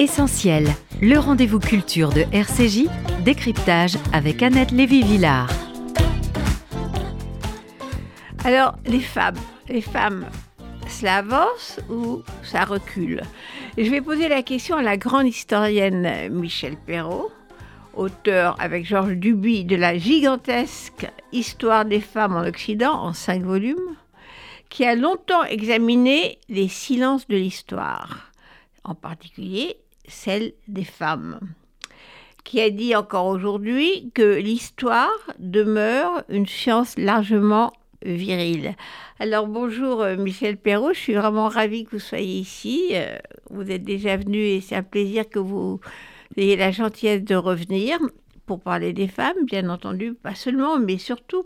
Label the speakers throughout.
Speaker 1: Essentiel, le rendez-vous culture de RCJ, décryptage avec Annette Lévy-Villard.
Speaker 2: Alors, les femmes, les femmes, cela avance ou ça recule? Je vais poser la question à la grande historienne Michel Perrault, auteur avec Georges Duby de la gigantesque Histoire des femmes en Occident en cinq volumes, qui a longtemps examiné les silences de l'histoire, en particulier celle des femmes, qui a dit encore aujourd'hui que l'histoire demeure une science largement virile. Alors bonjour euh, Michel Perrault, je suis vraiment ravie que vous soyez ici. Euh, vous êtes déjà venu et c'est un plaisir que vous ayez la gentillesse de revenir pour parler des femmes, bien entendu, pas seulement, mais surtout.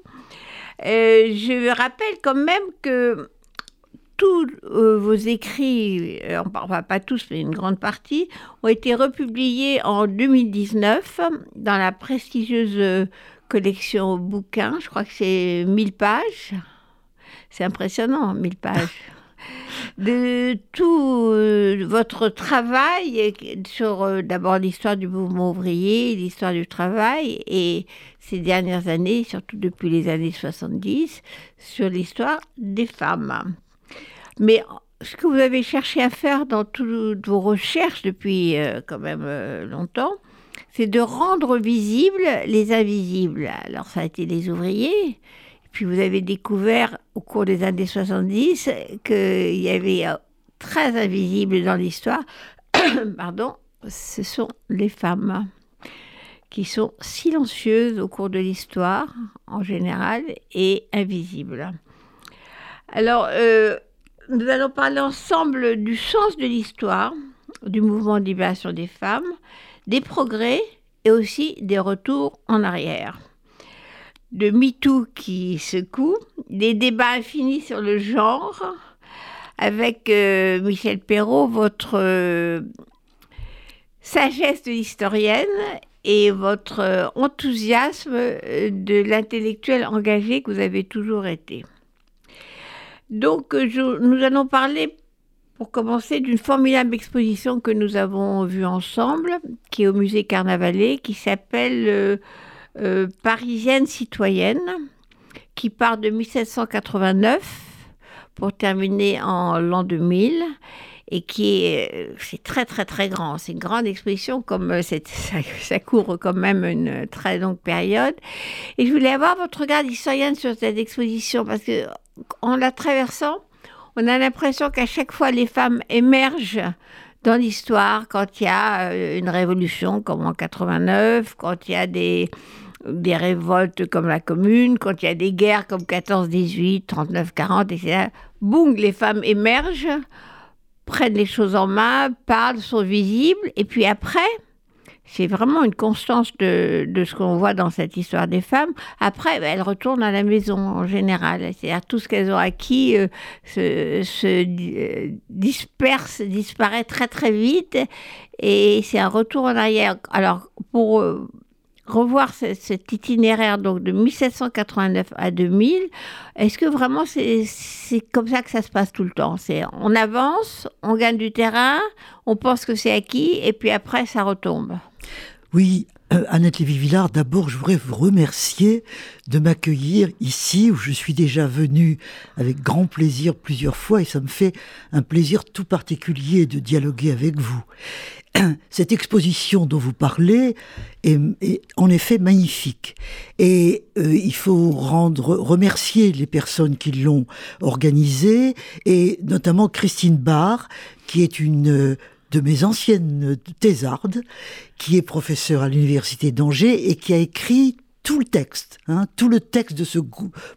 Speaker 2: Euh, je rappelle quand même que tous euh, vos écrits, euh, enfin pas tous, mais une grande partie, ont été republiés en 2019 dans la prestigieuse euh, collection bouquins. Je crois que c'est 1000 pages. C'est impressionnant, 1000 pages. de tout votre travail sur d'abord l'histoire du mouvement ouvrier, l'histoire du travail et ces dernières années, surtout depuis les années 70, sur l'histoire des femmes. Mais ce que vous avez cherché à faire dans toutes vos recherches depuis euh, quand même euh, longtemps, c'est de rendre visibles les invisibles. Alors ça a été les ouvriers, puis vous avez découvert au cours des années 70 qu'il y avait euh, très invisible dans l'histoire, pardon, ce sont les femmes qui sont silencieuses au cours de l'histoire en général et invisibles. Alors, nous allons parler ensemble du sens de l'histoire, du mouvement de libération des femmes, des progrès et aussi des retours en arrière. De MeToo qui secoue, des débats infinis sur le genre, avec euh, Michel Perrault, votre euh, sagesse de l'historienne et votre euh, enthousiasme de l'intellectuel engagé que vous avez toujours été. Donc, euh, nous allons parler, pour commencer, d'une formidable exposition que nous avons vue ensemble, qui est au musée Carnavalet, qui s'appelle euh, euh, Parisienne citoyenne, qui part de 1789 pour terminer en l'an 2000 et qui est, c'est très très très grand. C'est une grande exposition, comme ça, ça, couvre quand même une très longue période. Et je voulais avoir votre regard d'historienne sur cette exposition parce que en la traversant, on a l'impression qu'à chaque fois les femmes émergent dans l'histoire quand il y a euh, une révolution comme en 89, quand il y a des, des révoltes comme la Commune, quand il y a des guerres comme 14-18, 39-40, etc. Boum, les femmes émergent, prennent les choses en main, parlent, sont visibles, et puis après, c'est vraiment une constance de, ce qu'on voit dans cette histoire des femmes. Après, ben, elles retournent à la maison en général. C'est-à-dire tout ce qu'elles ont acquis euh, se, euh, disperse, disparaît très très vite. Et c'est un retour en arrière. Alors, pour euh, revoir cet itinéraire donc de 1789 à 2000, est-ce que vraiment c'est comme ça que ça se passe tout le temps? On avance, on gagne du terrain, on pense que c'est acquis et puis après ça retombe?
Speaker 3: Oui, euh, Annette Lévy-Villard, d'abord, je voudrais vous remercier de m'accueillir ici, où je suis déjà venue avec grand plaisir plusieurs fois, et ça me fait un plaisir tout particulier de dialoguer avec vous. Cette exposition dont vous parlez est, en effet magnifique. Et euh, il faut rendre, remercier les personnes qui l'ont organisée, et notamment Christine Barr, qui est une de mes anciennes thésardes, qui est professeur à l'université d'Angers et qui a écrit tout le texte, hein, tout le texte de ce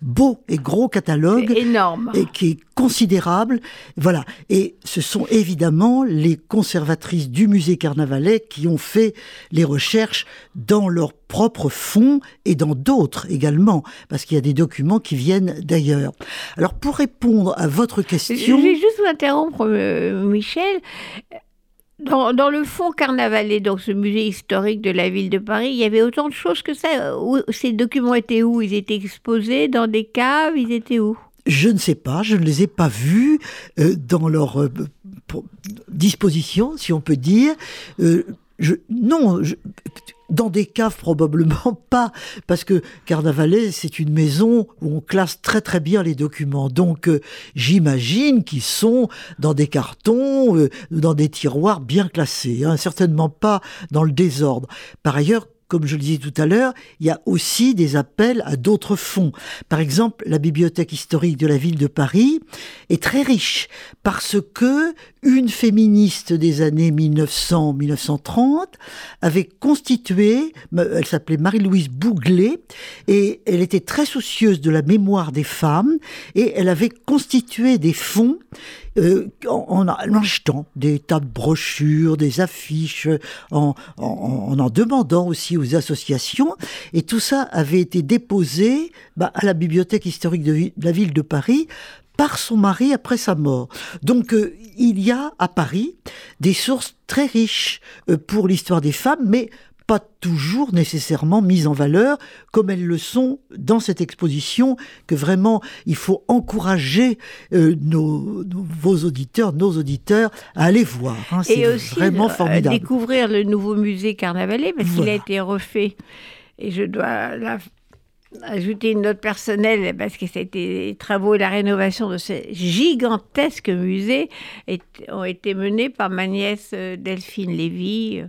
Speaker 3: beau et gros catalogue.
Speaker 2: Énorme.
Speaker 3: Et qui est considérable. Voilà. Et ce sont évidemment les conservatrices du musée Carnavalet qui ont fait les recherches dans leur propre fonds et dans d'autres également, parce qu'il y a des documents qui viennent d'ailleurs. Alors, pour répondre à votre question. Je
Speaker 2: vais juste vous interrompre, euh, Michel. Dans, le fond carnavalet, donc ce musée historique de la ville de Paris, il y avait autant de choses que ça. ces documents étaient où? Ils étaient exposés dans des caves? Ils étaient où?
Speaker 3: Je ne sais pas, je ne les ai pas vus euh, dans leur, euh, disposition, si on peut dire. Je, non, dans des caves probablement pas, parce que Carnavalet c'est une maison où on classe très très bien les documents. Donc j'imagine qu'ils sont dans des cartons, dans des tiroirs bien classés, hein, certainement pas dans le désordre. Par ailleurs, comme je le disais tout à l'heure, il y a aussi des appels à d'autres fonds. Par exemple, la bibliothèque historique de la ville de Paris est très riche parce que une féministe des années 1900-1930 avait constitué, elle s'appelait Marie-Louise Bouglet, et elle était très soucieuse de la mémoire des femmes, et elle avait constitué des fonds euh, en, achetant des tas de brochures, des affiches, en, en, demandant aussi aux associations. Et tout ça avait été déposé bah, à la bibliothèque historique de, la ville de Paris par son mari après sa mort. Donc euh, il y a à Paris des sources très riches euh, pour l'histoire des femmes, mais pas toujours nécessairement mises en valeur comme elles le sont dans cette exposition que vraiment il faut encourager euh, nos, vos auditeurs, nos auditeurs à aller voir.
Speaker 2: Hein. Et aussi vraiment formidable. découvrir le nouveau musée Carnavalet parce qu'il a été refait. Et je dois ajouter une note personnelle parce que c'était les travaux et la rénovation de ce gigantesque musée ont été menés par ma nièce euh, Delphine Lévy, euh,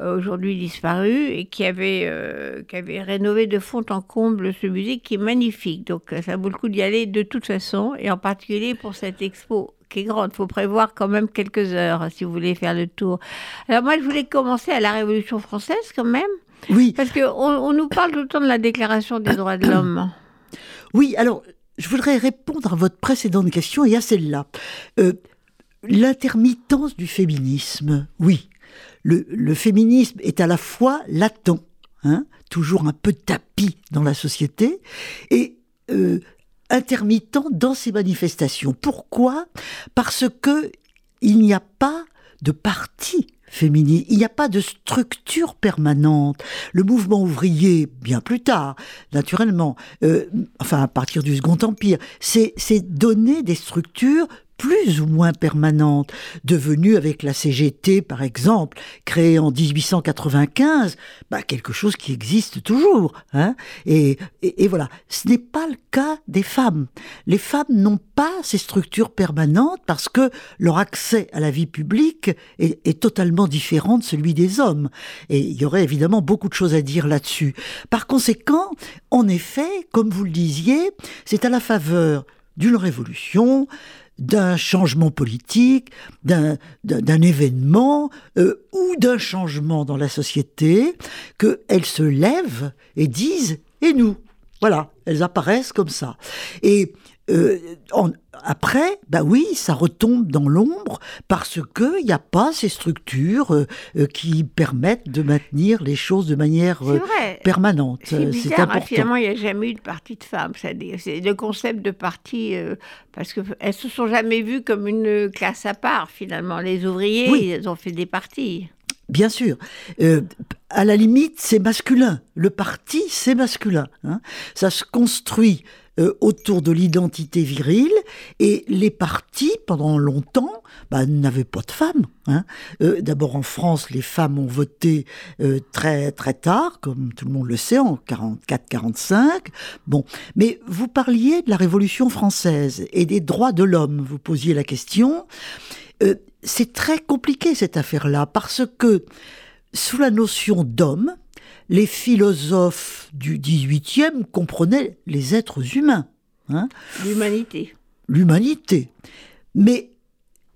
Speaker 2: aujourd'hui disparue, et qui avait, euh, qui avait rénové de fond en comble ce musée qui est magnifique. Donc ça vaut le coup d'y aller de toute façon, et en particulier pour cette expo qui est grande. Il faut prévoir quand même quelques heures si vous voulez faire le tour. Alors moi, je voulais commencer à la Révolution française quand même.
Speaker 3: Oui.
Speaker 2: Parce qu'on on nous parle tout le temps de la Déclaration des droits de l'homme.
Speaker 3: Oui, alors, je voudrais répondre à votre précédente question et à celle-là. Euh, l'intermittence du féminisme, oui. Le, féminisme est à la fois latent, hein, toujours un peu tapis dans la société, et euh, intermittent dans ses manifestations. Pourquoi? Parce que il n'y a pas de parti féminine. Il n'y a pas de structure permanente. Le mouvement ouvrier, bien plus tard, naturellement, euh, enfin à partir du Second Empire, c'est donner des structures plus ou moins permanente, devenue avec la CGT par exemple, créée en 1895, bah, quelque chose qui existe toujours. Hein et, et, voilà, ce n'est pas le cas des femmes. Les femmes n'ont pas ces structures permanentes parce que leur accès à la vie publique est, est totalement différent de celui des hommes. Et il y aurait évidemment beaucoup de choses à dire là-dessus. Par conséquent, en effet, comme vous le disiez, c'est à la faveur d'une révolution, d'un changement politique, d'un événement euh, ou d'un changement dans la société, qu'elles se lèvent et disent « et nous ?» Voilà, elles apparaissent comme ça. Et euh, après, bah oui, ça retombe dans l'ombre parce qu'il n'y a pas ces structures euh, euh, qui permettent de maintenir les choses de manière permanente.
Speaker 2: C'est hein, important. Finalement, il n'y a jamais eu de parti de femmes. C'est le concept de parti parce qu'elles se sont jamais vues comme une classe à part. Finalement, les ouvriers, ils ont fait des partis.
Speaker 3: Bien sûr. à la limite, c'est masculin. Le parti, c'est masculin. Hein. Ça se construit euh, autour de l'identité virile et les partis, pendant longtemps, bah, n'avaient pas de femmes. Hein. Euh, d'abord en France, les femmes ont voté euh, très très tard, comme tout le monde le sait, en 44-45. Bon, mais vous parliez de la Révolution française et des droits de l'homme. Vous posiez la question. C'est très compliqué cette affaire-là parce que sous la notion d'homme, les philosophes du XVIIIe comprenaient les êtres humains.
Speaker 2: Hein. L'humanité.
Speaker 3: L'humanité. Mais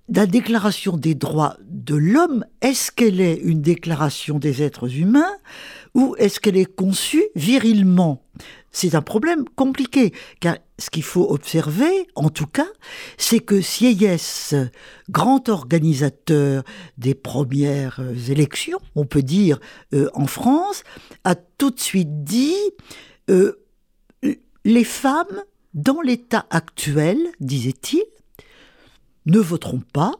Speaker 3: la déclaration des droits de l'homme, est-ce qu'elle est une déclaration des êtres humains ou est-ce qu'elle est conçue virilement? C'est un problème compliqué, car ce qu'il faut observer, en tout cas, c'est que Sieyès, grand organisateur des premières euh, élections, on peut dire, euh, en France, a tout de suite dit euh, les femmes, dans l'état actuel, disait-il, ne voteront pas,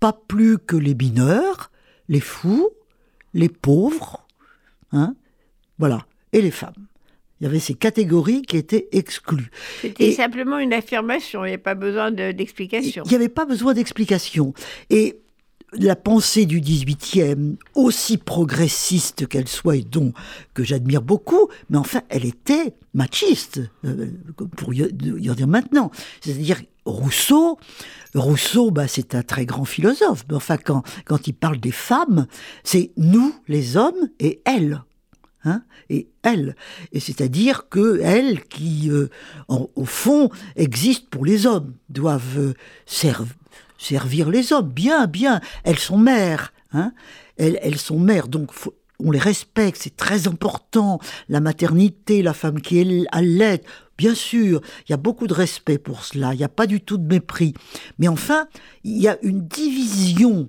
Speaker 3: pas plus que les mineurs, les fous, les pauvres, hein, voilà, et les femmes. Il y avait ces catégories qui étaient exclues.
Speaker 2: C'était simplement une affirmation, il n'y avait pas besoin d'explication.
Speaker 3: il n'y avait pas besoin d'explication. Et la pensée du 18e, aussi progressiste qu'elle soit et dont que j'admire beaucoup, mais enfin, elle était machiste, euh, pour y, dire maintenant. C'est-à-dire Rousseau, Rousseau, bah, c'est un très grand philosophe, mais enfin, quand, quand il parle des femmes, c'est nous, les hommes, et elles. Hein, et elles. Et c'est-à-dire que elles, qui, euh, au fond, existent pour les hommes, doivent euh, servir les hommes. Bien, bien. Elles sont mères. Hein elles, elles sont mères. Donc, on les respecte. C'est très important. La maternité, la femme qui l'aide. Bien sûr, il y a beaucoup de respect pour cela. Il n'y a pas du tout de mépris. Mais enfin, il y a une division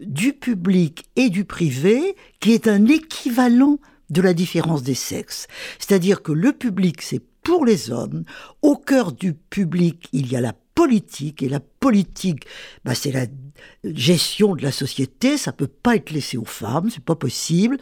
Speaker 3: du public et du privé qui est un équivalent de la différence des sexes. C'est-à-dire que le public, c'est pour les hommes. Au cœur du public, il y a la politique et la politique, bah, c'est la gestion de la société, ça peut pas être laissé aux femmes, c'est pas possible.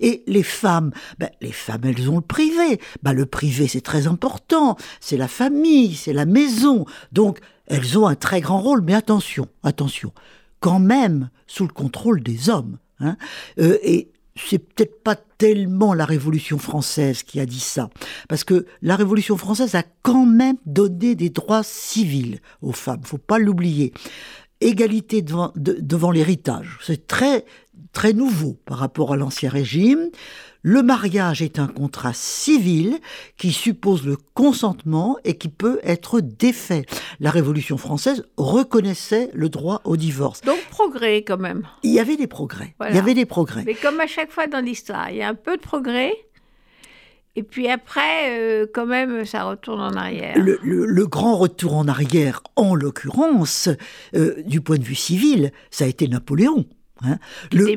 Speaker 3: Et les femmes, bah, les femmes, elles ont le privé. Bah, le privé, c'est très important. C'est la famille, c'est la maison. Donc, elles ont un très grand rôle. Mais attention, attention, quand même sous le contrôle des hommes. Hein. Euh, et c'est peut-être pas tellement la Révolution française qui a dit ça, parce que la Révolution française a quand même donné des droits civils aux femmes, faut pas l'oublier. Égalité devant, l'héritage, c'est très très nouveau par rapport à l'ancien régime. Le mariage est un contrat civil qui suppose le consentement et qui peut être défait. La Révolution française reconnaissait le droit au divorce.
Speaker 2: Donc progrès quand même.
Speaker 3: Il y avait des progrès. Il y avait des progrès.
Speaker 2: Mais comme à chaque fois dans l'histoire, il y a un peu de progrès. Et puis après, euh, quand même, ça retourne en arrière.
Speaker 3: Le, grand retour en arrière, en l'occurrence, euh, du point de vue civil, ça a été Napoléon.
Speaker 2: Hein. Le,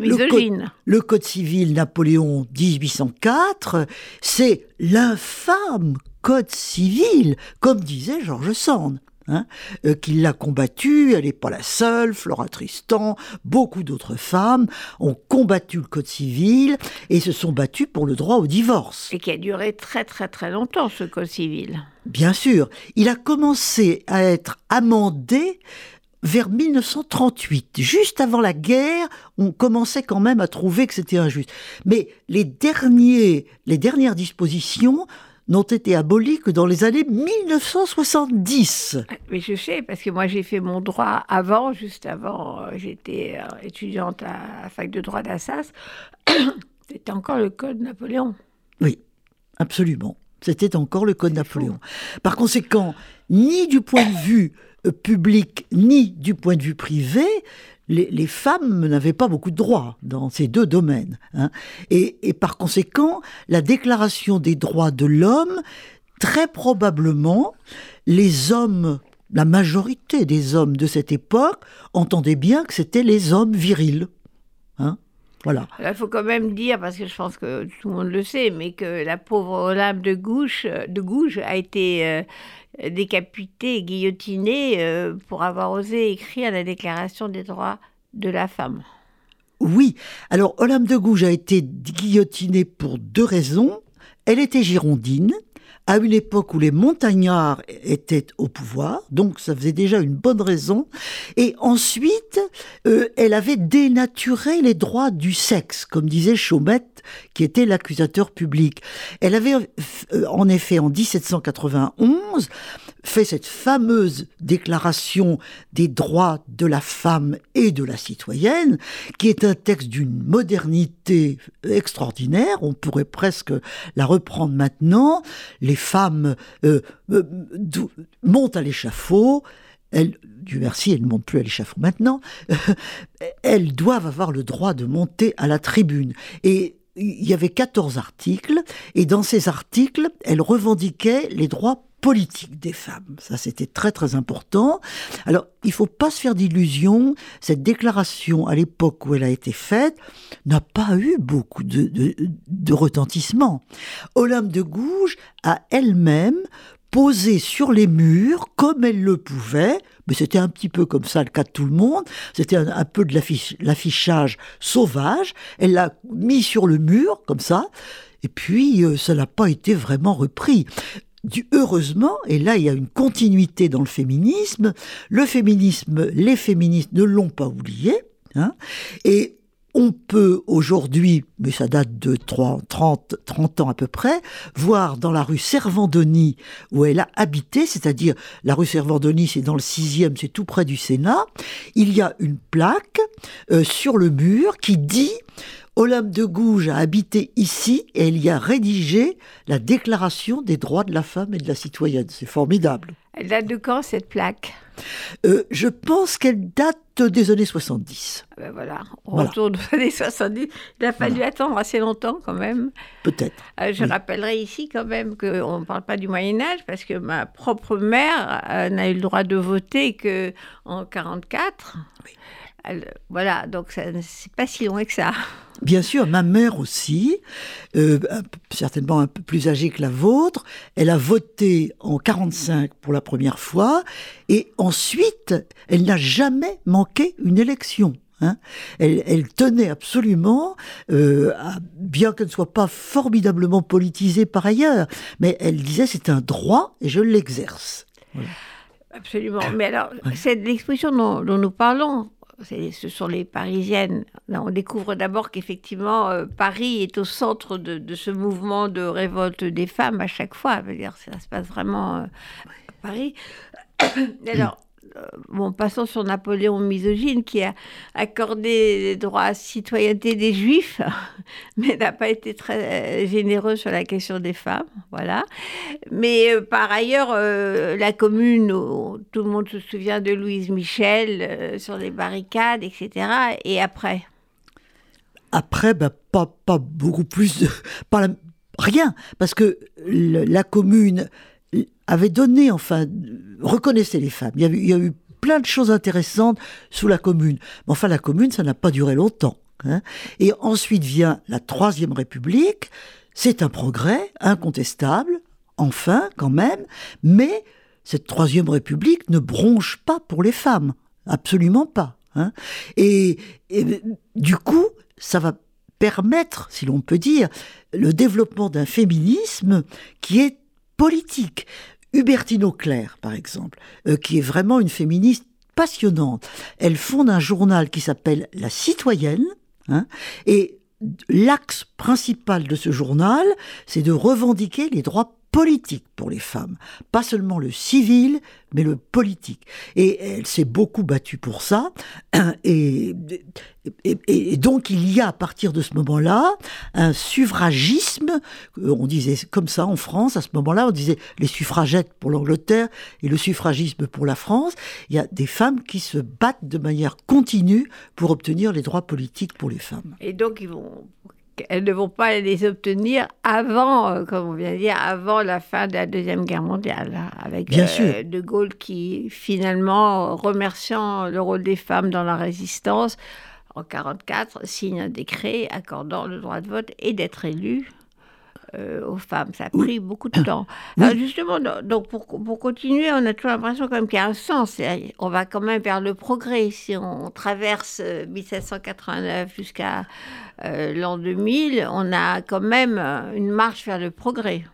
Speaker 3: le, code, civil Napoléon 1804, c'est l'infâme code civil, comme disait Georges Sand. Hein, euh, qui l'a combattu, elle n'est pas la seule, Flora Tristan, beaucoup d'autres femmes ont combattu le Code civil et se sont battues pour le droit au divorce.
Speaker 2: Et qui a duré très très très longtemps ce Code civil.
Speaker 3: Bien sûr, il a commencé à être amendé vers 1938, juste avant la guerre, on commençait quand même à trouver que c'était injuste. Mais les, derniers, les dernières dispositions n'ont été abolies que dans les années 1970.
Speaker 2: Ah, mais je sais, parce que moi j'ai fait mon droit avant, juste avant, euh, j'étais euh, étudiante à la fac de droit d'Assas. C'était encore le code Napoléon.
Speaker 3: Oui, absolument. C'était encore le code Napoléon. Par conséquent, ni du point de vue public ni du point de vue privé, les, femmes n'avaient pas beaucoup de droits dans ces deux domaines. Hein. Et, et, par conséquent, la déclaration des droits de l'homme, très probablement, les hommes, la majorité des hommes de cette époque, entendaient bien que c'était les hommes virils. Voilà.
Speaker 2: Il faut quand même dire, parce que je pense que tout le monde le sait, mais que la pauvre Olympe de Gouges, de Gouges a été euh, décapité, guillotiné euh, pour avoir osé écrire la Déclaration des droits de la femme.
Speaker 3: Oui, alors Olympe de Gouges a été guillotinée pour deux raisons. Elle était girondine, à une époque où les montagnards étaient au pouvoir, donc ça faisait déjà une bonne raison. Et ensuite, euh, elle avait dénaturé les droits du sexe, comme disait Chaumette, qui était l'accusateur public. Elle avait euh, en effet en 1791 fait cette fameuse déclaration des droits de la femme et de la citoyenne, qui est un texte d'une modernité extraordinaire, on pourrait presque la reprendre maintenant. Les femmes euh, euh, montent à l'échafaud, elles, Dieu merci, elles ne montent plus à l'échafaud maintenant, elles doivent avoir le droit de monter à la tribune. Et il y avait 14 articles, et dans ces articles, elles revendiquaient les droits politique des femmes. Ça, c'était très très important. Alors, il faut pas se faire d'illusions. Cette déclaration, à l'époque où elle a été faite, n'a pas eu beaucoup de, retentissement. Olympe de Gouges a elle-même posé sur les murs, comme elle le pouvait, mais c'était un petit peu comme ça le cas de tout le monde, c'était un, un, peu de l'affichage sauvage, elle l'a mis sur le mur, comme ça, et puis euh, ça n'a pas été vraiment repris. Heureusement, et là il y a une continuité dans le féminisme, le féminisme, les féministes ne l'ont pas oublié, hein, et on peut aujourd'hui, mais ça date de 30, 30, ans à peu près, voir dans la rue Servandoni, où elle a habité, c'est-à-dire la rue Servandoni, c'est dans le 6e, c'est tout près du Sénat, il y a une plaque euh, sur le mur qui dit Olympe de Gouges a habité ici et il y a rédigé la Déclaration des droits de la femme et de la citoyenne. C'est formidable.
Speaker 2: Elle date de quand cette plaque?
Speaker 3: Euh, Je pense qu'elle date des années 70.
Speaker 2: Ah ben voilà, on retourne aux années 70. Il a fallu attendre assez longtemps quand même.
Speaker 3: Peut-être.
Speaker 2: Euh, je rappellerai ici quand même qu'on ne parle pas du Moyen Âge parce que ma propre mère euh, n'a eu le droit de voter qu'en 1944. Oui voilà, donc c'est pas si loin que ça.
Speaker 3: Bien sûr, ma mère aussi, euh, certainement un peu plus âgée que la vôtre, elle a voté en 45 pour la première fois, et ensuite, elle n'a jamais manqué une élection. Hein. Elle, tenait absolument, euh, bien qu'elle ne soit pas formidablement politisée par ailleurs, mais elle disait c'est un droit et je l'exerce.
Speaker 2: Absolument. Mais alors, c'est l'exposition dont, nous parlons ce sont les Parisiennes. on découvre d'abord qu'effectivement, euh, Paris est au centre de, ce mouvement de révolte des femmes à chaque fois. ça se passe vraiment euh, à Paris. Alors, bon, passons sur Napoléon misogyne qui a accordé les droits à citoyenneté des juifs, mais n'a pas été très généreux sur la question des femmes. Voilà. Mais euh, par ailleurs, euh, la commune, tout le monde se souvient de Louise Michel sur les barricades, etc. Et après?
Speaker 3: Après, ben, pas, pas beaucoup plus de. Pas rien, parce que la commune avait donné, enfin, reconnaissait les femmes. Il y, a eu, plein de choses intéressantes sous la commune. Mais enfin, la commune, ça n'a pas duré longtemps. Hein. Et ensuite vient la Troisième République. C'est un progrès incontestable, enfin, quand même. Mais cette Troisième République ne bronche pas pour les femmes. Absolument pas. Hein. et du coup, ça va permettre, si l'on peut dire, le développement d'un féminisme qui est politique. Hubertine Auclair, par exemple, euh, qui est vraiment une féministe passionnante. Elle fonde un journal qui s'appelle La Citoyenne, hein, et l'axe principal de ce journal, c'est de revendiquer les droits politiques pour les femmes, pas seulement le civil, mais le politique. Et elle s'est beaucoup battue pour ça. Et, donc il y a à partir de ce moment-là un suffragisme, on disait comme ça en France, à ce moment-là on disait les suffragettes pour l'Angleterre et le suffragisme pour la France. Il y a des femmes qui se battent de manière continue pour obtenir les droits politiques pour les femmes.
Speaker 2: Et donc ils vont elles ne vont pas les obtenir avant, euh, comme on vient de dire, avant la fin de la Deuxième Guerre mondiale, hein, avec euh, De Gaulle qui, finalement, remerciant le rôle des femmes dans la résistance, en 1944, signe un décret accordant le droit de vote et d'être élu euh, aux femmes. Ça a pris beaucoup de temps. justement, donc pour, pour, continuer, on a toujours l'impression quand même qu'il y a un sens. On va quand même vers le progrès. Si on traverse 1789 jusqu'à euh, l'an 2000, on a quand même euh, une marche vers le progrès.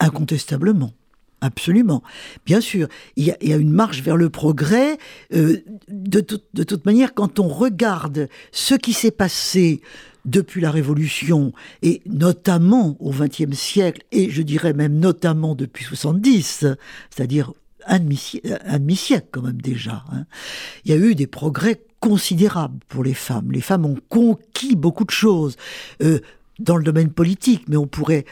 Speaker 3: Incontestablement. Absolument. Bien sûr, il y, a, une marche vers le progrès. Euh, de, de, toute manière, quand on regarde ce qui s'est passé depuis la Révolution, et notamment au XXe siècle, et je dirais même notamment depuis 70, c'est-à-dire un demi-siècle quand même déjà, hein, il y a eu des progrès considérable pour les femmes. Les femmes ont conquis beaucoup de choses euh, dans le domaine politique, mais on pourrait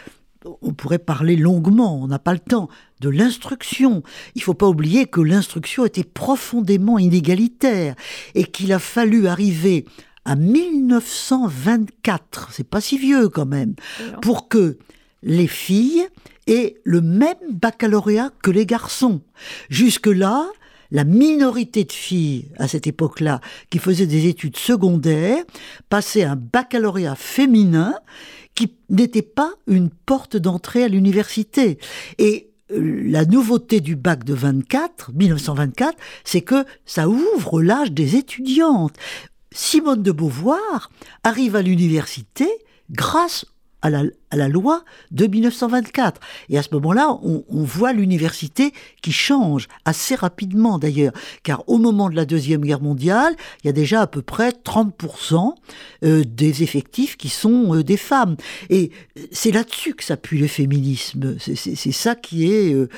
Speaker 3: on pourrait parler longuement, on n'a pas le temps, de l'instruction. Il ne faut pas oublier que l'instruction était profondément inégalitaire et qu'il a fallu arriver à 1924, c'est pas si vieux quand même, pour que les filles aient le même baccalauréat que les garçons. Jusque-là, la minorité de filles à cette époque-là qui faisaient des études secondaires passaient un baccalauréat féminin qui n'était pas une porte d'entrée à l'université. Et euh, la nouveauté du bac de 24, 1924, c'est que ça ouvre l'âge des étudiantes. Simone de Beauvoir arrive à l'université grâce à la, loi de 1924. Et à ce moment-là, on, on voit l'université qui change assez rapidement d'ailleurs, car au moment de la Deuxième Guerre mondiale, il y a déjà à peu près 30% euh, des effectifs qui sont euh, des femmes. Et c'est là-dessus que s'appuie le féminisme. C'est ça qui est euh,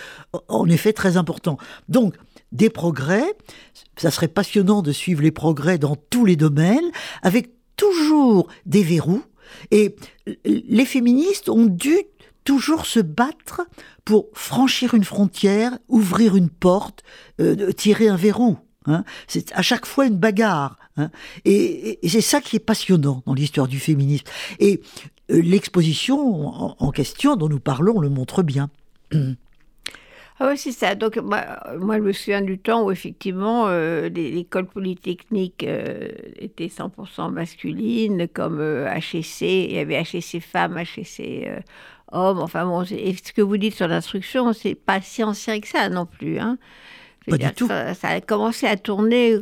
Speaker 3: en effet très important. Donc, des progrès, ça serait passionnant de suivre les progrès dans tous les domaines, avec toujours des verrous, et les féministes ont dû toujours se battre pour franchir une frontière, ouvrir une porte, euh, tirer un verrou. Hein. C'est à chaque fois une bagarre. Hein. Et, c'est ça qui est passionnant dans l'histoire du féminisme. Et euh, l'exposition en, question dont nous parlons le montre bien.
Speaker 2: Ah oui, c'est ça. Donc, moi, moi, je me souviens du temps où, effectivement, euh, l'école polytechnique euh, était 100% masculine, comme HEC. Il y avait HEC femmes, HEC hommes. Enfin, bon, ce que vous dites sur l'instruction, c'est pas si ancien que ça non plus. Hein.
Speaker 3: Pas du tout.
Speaker 2: Ça, a commencé à tourner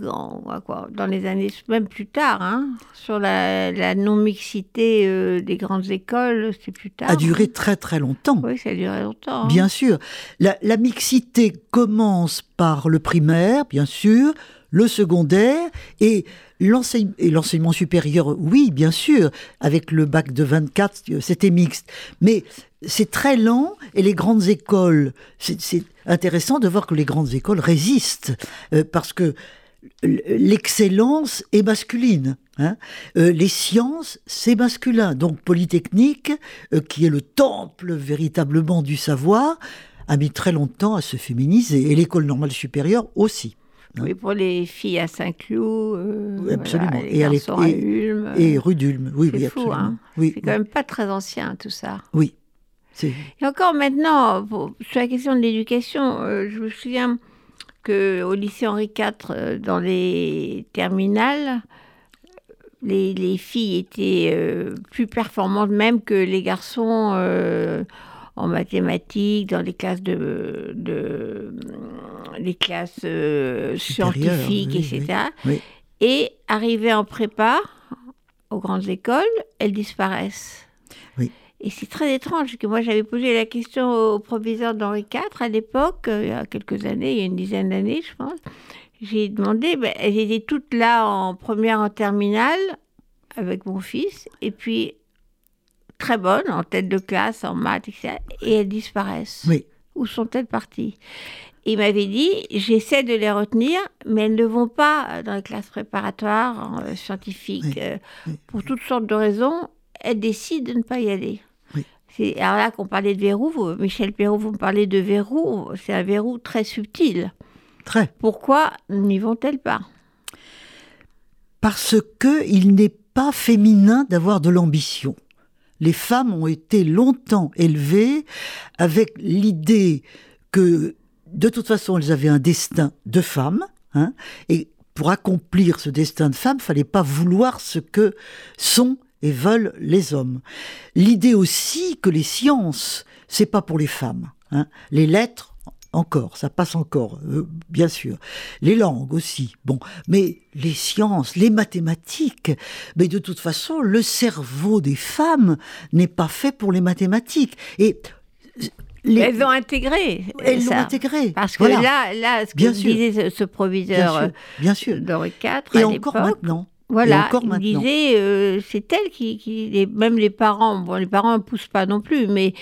Speaker 2: quoi, dans les années, même plus tard, hein, sur la, non-mixité euh, des grandes écoles, c'est plus tard.
Speaker 3: A duré très très longtemps.
Speaker 2: Oui, ça a duré longtemps. Hein.
Speaker 3: Bien sûr. La, la mixité commence par le primaire, bien sûr, le secondaire et l'enseignement supérieur, oui, bien sûr, avec le bac de 24, c'était mixte. Mais c'est très lent et les grandes écoles, c'est intéressant de voir que les grandes écoles résistent euh, parce que l'excellence est masculine. Hein. Euh, les sciences, c'est masculin. Donc Polytechnique, euh, qui est le temple véritablement du savoir, a mis très longtemps à se féminiser, et l'école normale supérieure aussi.
Speaker 2: Hein? Oui, pour les filles à Saint-Cloud.
Speaker 3: Euh, absolument.
Speaker 2: et, à, Ulm.
Speaker 3: Et rue d'Ulm, oui, oui,
Speaker 2: fou, Hein.
Speaker 3: oui.
Speaker 2: C'est quand même pas très ancien tout ça.
Speaker 3: Oui.
Speaker 2: Et encore maintenant, sur la question de l'éducation, euh, je me souviens qu'au lycée Henri IV, euh, dans les terminales, les, les filles étaient plus performantes même que les garçons en mathématiques, dans les classes de, de les classes euh, scientifiques, etc. Et arrivées en prépa, aux grandes écoles, elles disparaissent. Et c'est très étrange, que moi j'avais posé la question au proviseur d'Henri IV à l'époque, euh, il y a quelques années, il y a une dizaine d'années, je pense. J'ai demandé, ben, elles étaient toutes là en première, en terminale, avec mon fils, et puis très bonnes, en tête de classe, en maths, etc. Et elles disparaissent.
Speaker 3: Oui.
Speaker 2: Où sont-elles parties? Il m'avait dit, j'essaie de les retenir, mais elles ne vont pas dans les classes préparatoires euh, scientifiques. Euh, pour toutes sortes de raisons, elles décident de ne pas y aller. C'est, alors là, qu'on parlait de verrou, Michel Perrault, vous me parlez de verrou, c'est un verrou très subtil.
Speaker 3: Très.
Speaker 2: Pourquoi n'y vont-elles pas?
Speaker 3: Parce que il n'est pas féminin d'avoir de l'ambition les femmes ont été longtemps élevées avec l'idée que de toute façon elles avaient un destin de femme, hein, et pour accomplir ce destin de femme, fallait pas vouloir ce que sont et veulent les hommes. L'idée aussi que les sciences, c'est pas pour les femmes. Hein. Les lettres, encore, ça passe encore, euh, bien sûr. Les langues aussi, bon, mais les sciences, les mathématiques, mais de toute façon, le cerveau des femmes n'est pas fait pour les mathématiques. Et
Speaker 2: elles ont intégré.
Speaker 3: Elles l'ont intégré.
Speaker 2: Parce que là, là, ce que disait ce, proviseur
Speaker 3: bien sûr,
Speaker 2: d'Henri IV,
Speaker 3: et encore maintenant.
Speaker 2: Voilà, il disait, euh, c'est elle qui, qui, même les parents, bon, les parents ne poussent pas non plus, mais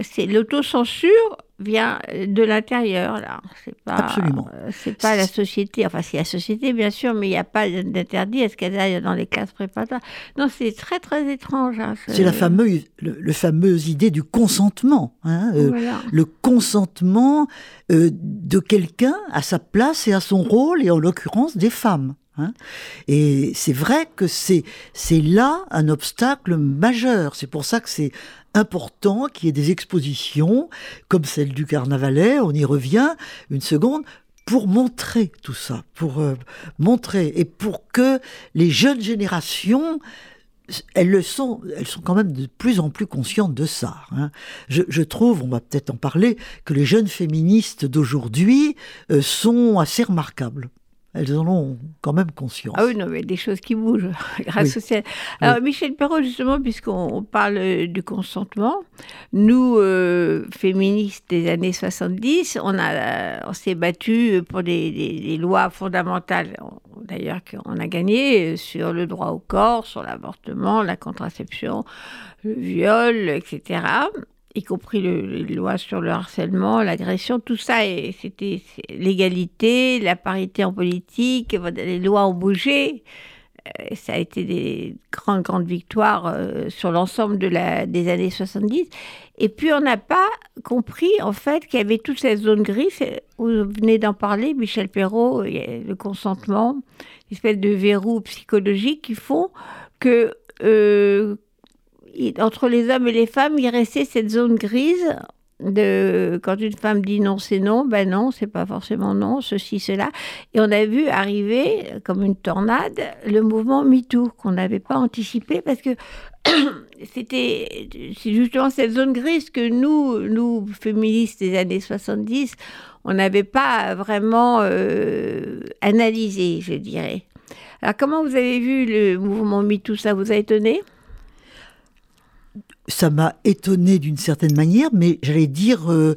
Speaker 2: c'est l'autocensure vient de l'intérieur là. C'est pas,
Speaker 3: Absolument.
Speaker 2: Euh, c'est pas la société. Enfin, c'est la société bien sûr, mais il n'y a pas d'interdit à ce qu'elle aille dans les classes préparatoires. Non, c'est très très étrange. Hein,
Speaker 3: c'est la fameuse, le, fameuse idée du consentement. Hein, euh, Le consentement de quelqu'un à sa place et à son rôle, et en l'occurrence des femmes. Hein. Et c'est vrai que c'est là un obstacle majeur. C'est pour ça que c'est important qu'il y ait des expositions comme celle du Carnavalet. On y revient une seconde pour montrer tout ça, pour euh, montrer et pour que les jeunes générations elles le sont, elles sont quand même de plus en plus conscientes de ça. Hein. Je, je, trouve, on va peut-être en parler, que les jeunes féministes d'aujourd'hui euh, sont assez remarquables elles en ont quand même conscience.
Speaker 2: Ah oui, non, mais des choses qui bougent grâce au ciel. Alors, Michel Perrault, justement, puisqu'on parle du consentement, nous, euh, féministes des années 70, on, a, on s'est battu pour des, lois fondamentales, d'ailleurs, qu'on a gagné sur le droit au corps, sur l'avortement, la contraception, le viol, etc y compris les lois sur le harcèlement, l'agression, tout ça, c'était l'égalité, la parité en politique, les lois ont bougé. Euh, ça a été des grandes, grandes victoires euh, sur l'ensemble des années 70. Et puis, on n'a pas compris, en fait, qu'il y avait toute cette zone grise. Vous venez d'en parler, Michel Perrault, le consentement, une espèce de verrou psychologique qui font que euh, entre les hommes et les femmes, il restait cette zone grise de quand une femme dit non, c'est non, ben non, c'est pas forcément non, ceci, cela. Et on a vu arriver, comme une tornade, le mouvement MeToo, qu'on n'avait pas anticipé parce que c'était justement cette zone grise que nous, nous, féministes des années 70, on n'avait pas vraiment euh, analysé, je dirais. Alors, comment vous avez vu le mouvement MeToo? Ça vous a étonné?
Speaker 3: Ça m'a étonné d'une certaine manière, mais j'allais dire euh,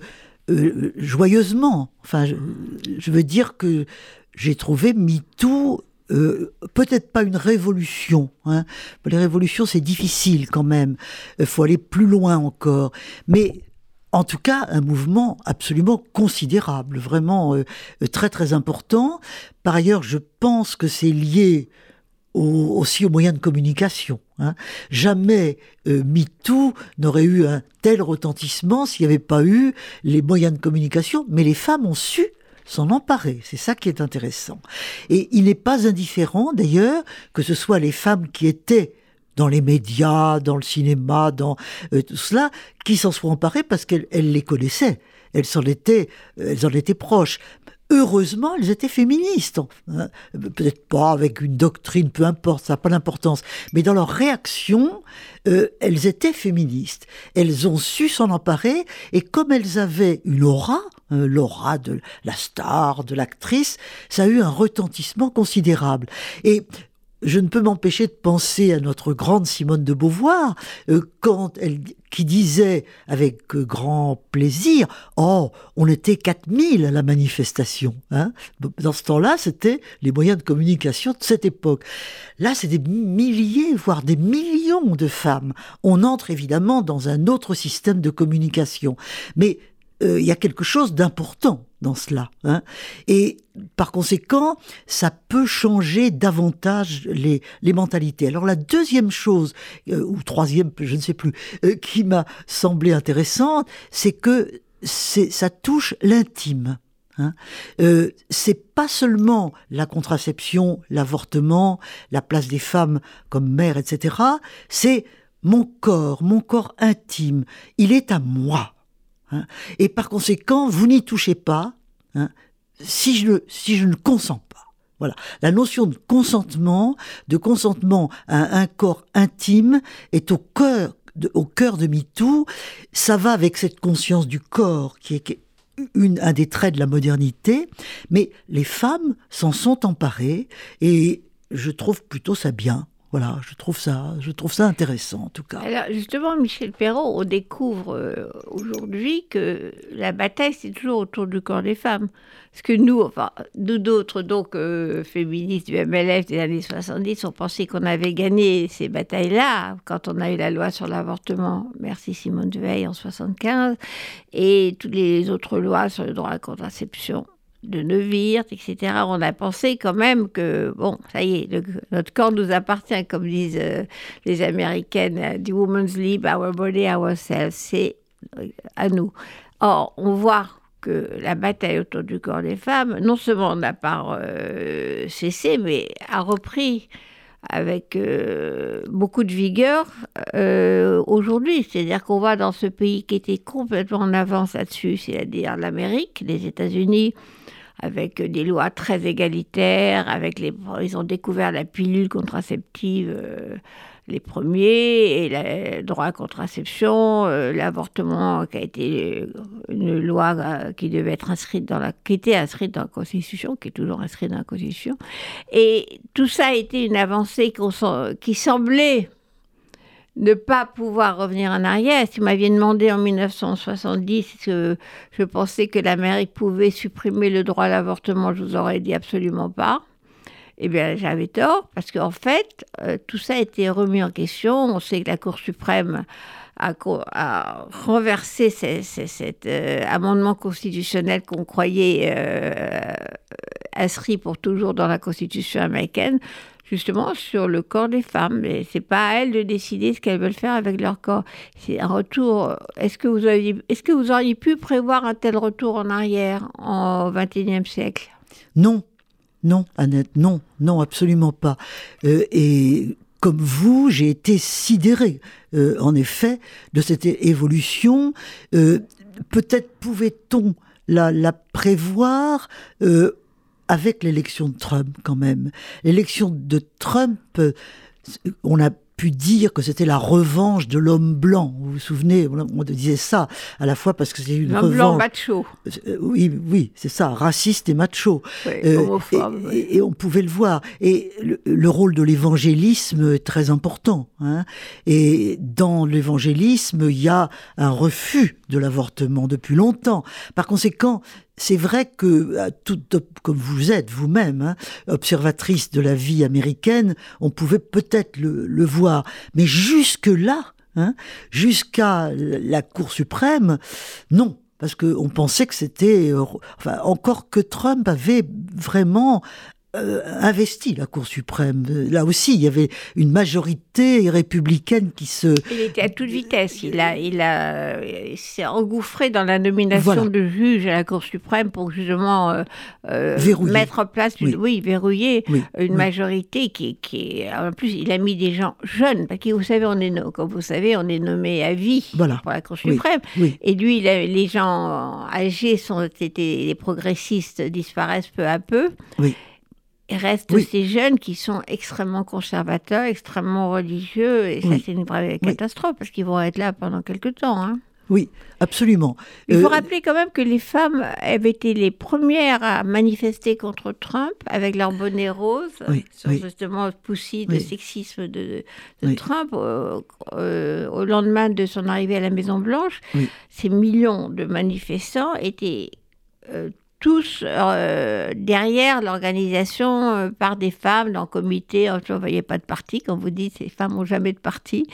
Speaker 3: euh, joyeusement. Enfin, je, veux dire que j'ai trouvé MeToo euh, peut-être pas une révolution. Hein. Les révolutions, c'est difficile quand même. Il faut aller plus loin encore. Mais en tout cas, un mouvement absolument considérable, vraiment très très important. Par ailleurs, je pense que c'est lié aussi aux moyens de communication. Hein. Jamais euh, MeToo n'aurait eu un tel retentissement s'il n'y avait pas eu les moyens de communication, mais les femmes ont su s'en emparer. C'est ça qui est intéressant. Et il n'est pas indifférent, d'ailleurs, que ce soit les femmes qui étaient dans les médias, dans le cinéma, dans euh, tout cela, qui s'en soient emparées parce qu'elles les connaissaient. Elles en étaient, elles en étaient proches heureusement, elles étaient féministes. Hein. Peut-être pas avec une doctrine, peu importe, ça n'a pas d'importance. Mais dans leur réaction, euh, elles étaient féministes. Elles ont su s'en emparer, et comme elles avaient une aura, hein, l'aura de la star, de l'actrice, ça a eu un retentissement considérable. Et je ne peux m'empêcher de penser à notre grande Simone de Beauvoir, euh, quand elle, qui disait avec euh, grand plaisir, oh, on était 4000 à la manifestation. Hein Dans ce temps-là, c'était les moyens de communication de cette époque. Là, c'est des milliers, voire des millions de femmes. On entre évidemment dans un autre système de communication. Mais euh, il y a quelque chose d'important dans cela. Hein. Et par conséquent, ça peut changer davantage les, les mentalités. Alors la deuxième chose, euh, ou troisième, je ne sais plus, euh, qui m'a semblé intéressante, c'est que ça touche l'intime. Hein. Euh, c'est pas seulement la contraception, l'avortement, la place des femmes comme mère, etc. C'est mon corps, mon corps intime. Il est à moi. Hein. Et par conséquent, vous n'y touchez pas hein, si, je, si je ne consens pas. Voilà. La notion de consentement, de consentement à un corps intime est au cœur de, au cœur de MeToo. Ça va avec cette conscience du corps qui est, une, un des traits de la modernité, mais les femmes s'en sont emparées et je trouve plutôt ça bien. Voilà, je trouve ça, je trouve ça intéressant en tout cas.
Speaker 2: Alors justement, Michel Perrault, on découvre euh, aujourd'hui que la bataille c'est toujours autour du corps des femmes. Parce que nous, enfin, nous d'autres, donc euh, féministes du MLF des années 70, on pensait qu'on avait gagné ces batailles-là quand on a eu la loi sur l'avortement. Merci Simone Veil en 75 et toutes les autres lois sur le droit à la contraception de Neuwirth, etc. On a pensé quand même que, bon, ça y est, notre corps nous appartient, comme disent euh, les Américaines, euh, The Woman's Leap, Our Body, Ourselves, c'est euh, à nous. Or, on voit que la bataille autour du corps des femmes, non seulement n'a pas cessé, mais a repris avec beaucoup de vigueur aujourd'hui. C'est-à-dire qu'on va dans ce pays qui était complètement en avance là-dessus, c'est-à-dire l'Amérique, les États-Unis, avec des lois très égalitaires, avec les, ils ont découvert la pilule contraceptive les premiers, et le droit à contraception, euh, l'avortement qui a été une loi euh, qui devait être inscrite dans la, qui était inscrite dans la Constitution, qui est toujours inscrite dans la Constitution. Et tout ça a été une avancée qui semblait ne pas pouvoir revenir en arrière. Si vous m'aviez demandé en 1970 que je pensais que l'Amérique pouvait supprimer le droit à l'avortement, je vous aurais dit absolument pas. Eh bien, j'avais tort, parce qu'en fait, euh, tout ça a été remis en question. On sait que la Cour suprême a, renversé cet euh, amendement constitutionnel qu'on croyait euh, inscrit pour toujours dans la Constitution américaine, justement sur le corps des femmes. Et c'est pas à elles de décider ce qu'elles veulent faire avec leur corps. C'est un retour. Est-ce que vous est-ce que vous auriez pu prévoir un tel retour en arrière en XXIe siècle?
Speaker 3: Non, non, Annette, non, non, absolument pas. Euh, et comme vous, j'ai été sidéré, euh, en effet, de cette évolution. Euh, peut-être pouvait-on la, la, prévoir avec l'élection de Trump, quand même. L'élection de Trump, on a pu dire que c'était la revanche de l'homme blanc. Vous vous souvenez, on disait ça à la fois parce que c'est une revanche.
Speaker 2: blanc macho.
Speaker 3: Euh, oui, oui, c'est ça, raciste et macho.
Speaker 2: Euh,
Speaker 3: et, on pouvait le voir. Et le, rôle de l'évangélisme est très important. Hein. Et dans l'évangélisme, il y a un refus de l'avortement depuis longtemps. Par conséquent, c'est vrai que, euh, comme vous êtes vous-même, hein, observatrice de la vie américaine, on pouvait peut-être le, voir. Mais jusque-là, hein, jusqu'à la Cour suprême, non. Parce qu'on pensait que c'était, euh, enfin, encore que Trump avait vraiment euh, investi la Cour suprême. Là aussi, il y avait une majorité républicaine qui se.
Speaker 2: Il était à toute vitesse. Il a, il a, s'est engouffré dans la nomination de juges à la Cour suprême pour justement euh, euh, mettre en place, oui, verrouiller une majorité qui, qui, en plus, il a mis des gens jeunes parce que vous savez, on est, comme vous savez, on est nommé à vie pour la Cour suprême. Et lui, les gens âgés sont, les progressistes disparaissent peu à peu.
Speaker 3: Oui.
Speaker 2: Il reste ces jeunes qui sont extrêmement conservateurs, extrêmement religieux, et ça c'est une vraie catastrophe parce qu'ils vont être là pendant quelques temps. Hein.
Speaker 3: Oui, absolument.
Speaker 2: Il faut euh, rappeler quand même que les femmes avaient été les premières à manifester contre Trump avec leur bonnet rose, sur justement poussi de sexisme de, Trump euh, euh, au lendemain de son arrivée à la Maison Blanche. Ces millions de manifestants étaient tous euh, derrière l'organisation euh, par des femmes dans le comité. On ne voyait pas de parti, comme vous dites, ces femmes n'ont jamais de parti.